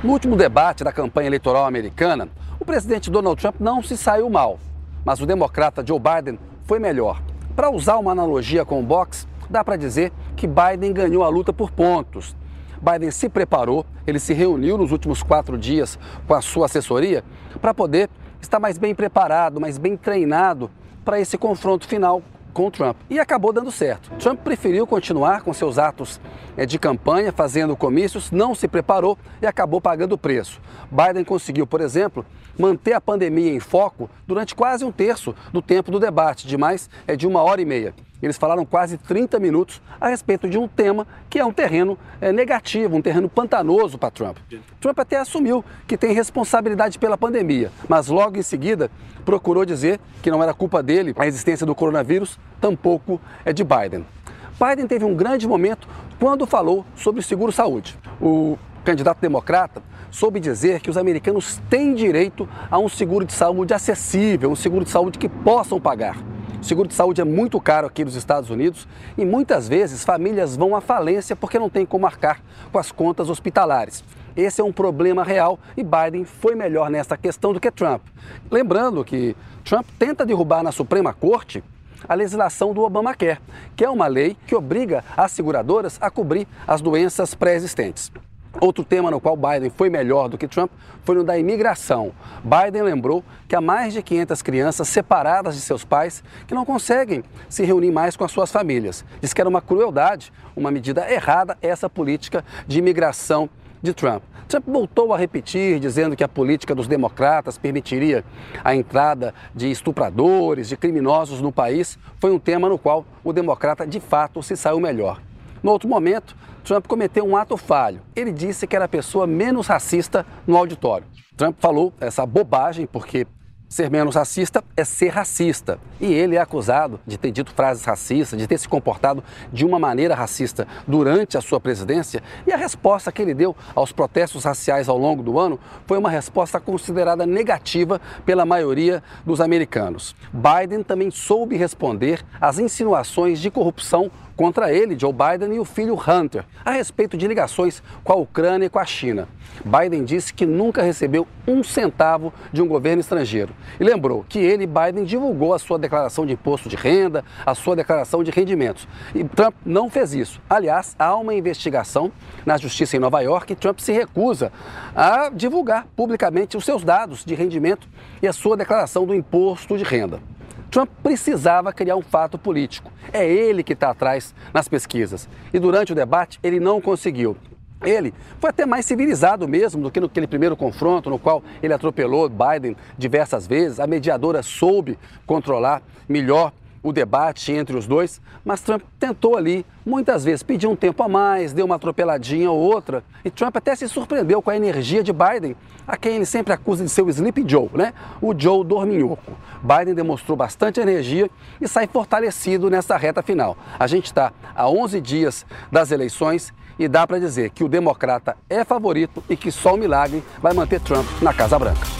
No último debate da campanha eleitoral americana, o presidente Donald Trump não se saiu mal, mas o democrata Joe Biden foi melhor. Para usar uma analogia com o boxe, dá para dizer que Biden ganhou a luta por pontos. Biden se preparou, ele se reuniu nos últimos quatro dias com a sua assessoria para poder estar mais bem preparado, mais bem treinado para esse confronto final com Trump. E acabou dando certo. Trump preferiu continuar com seus atos eh, de campanha, fazendo comícios, não se preparou e acabou pagando o preço. Biden conseguiu, por exemplo, manter a pandemia em foco durante quase um terço do tempo do debate, de mais é de uma hora e meia. Eles falaram quase 30 minutos a respeito de um tema que é um terreno é, negativo, um terreno pantanoso para Trump. Trump até assumiu que tem responsabilidade pela pandemia, mas logo em seguida procurou dizer que não era culpa dele a existência do coronavírus, tampouco é de Biden. Biden teve um grande momento quando falou sobre seguro-saúde. O candidato democrata soube dizer que os americanos têm direito a um seguro de saúde acessível, um seguro de saúde que possam pagar. O seguro de saúde é muito caro aqui nos Estados Unidos e muitas vezes famílias vão à falência porque não tem como marcar com as contas hospitalares. Esse é um problema real e Biden foi melhor nessa questão do que Trump. Lembrando que Trump tenta derrubar na Suprema Corte a legislação do Obamacare, que é uma lei que obriga as seguradoras a cobrir as doenças pré-existentes. Outro tema no qual Biden foi melhor do que Trump foi no da imigração. Biden lembrou que há mais de 500 crianças separadas de seus pais que não conseguem se reunir mais com as suas famílias. Diz que era uma crueldade, uma medida errada essa política de imigração de Trump. Trump voltou a repetir, dizendo que a política dos democratas permitiria a entrada de estupradores, de criminosos no país. Foi um tema no qual o democrata de fato se saiu melhor. No outro momento, Trump cometeu um ato falho. Ele disse que era a pessoa menos racista no auditório. Trump falou essa bobagem porque Ser menos racista é ser racista. E ele é acusado de ter dito frases racistas, de ter se comportado de uma maneira racista durante a sua presidência. E a resposta que ele deu aos protestos raciais ao longo do ano foi uma resposta considerada negativa pela maioria dos americanos. Biden também soube responder às insinuações de corrupção contra ele, Joe Biden, e o filho Hunter, a respeito de ligações com a Ucrânia e com a China. Biden disse que nunca recebeu um centavo de um governo estrangeiro e lembrou que ele, Biden, divulgou a sua declaração de imposto de renda, a sua declaração de rendimentos. E Trump não fez isso. Aliás, há uma investigação na justiça em Nova York e Trump se recusa a divulgar publicamente os seus dados de rendimento e a sua declaração do imposto de renda. Trump precisava criar um fato político. É ele que está atrás nas pesquisas. E durante o debate ele não conseguiu. Ele foi até mais civilizado mesmo do que naquele primeiro confronto, no qual ele atropelou Biden diversas vezes. A mediadora soube controlar melhor o debate entre os dois, mas Trump tentou ali, muitas vezes, pedir um tempo a mais, deu uma atropeladinha ou outra, e Trump até se surpreendeu com a energia de Biden, a quem ele sempre acusa de ser o Sleepy Joe, né? O Joe dorminhoco. Biden demonstrou bastante energia e sai fortalecido nessa reta final. A gente está a 11 dias das eleições e dá para dizer que o democrata é favorito e que só o milagre vai manter Trump na Casa Branca.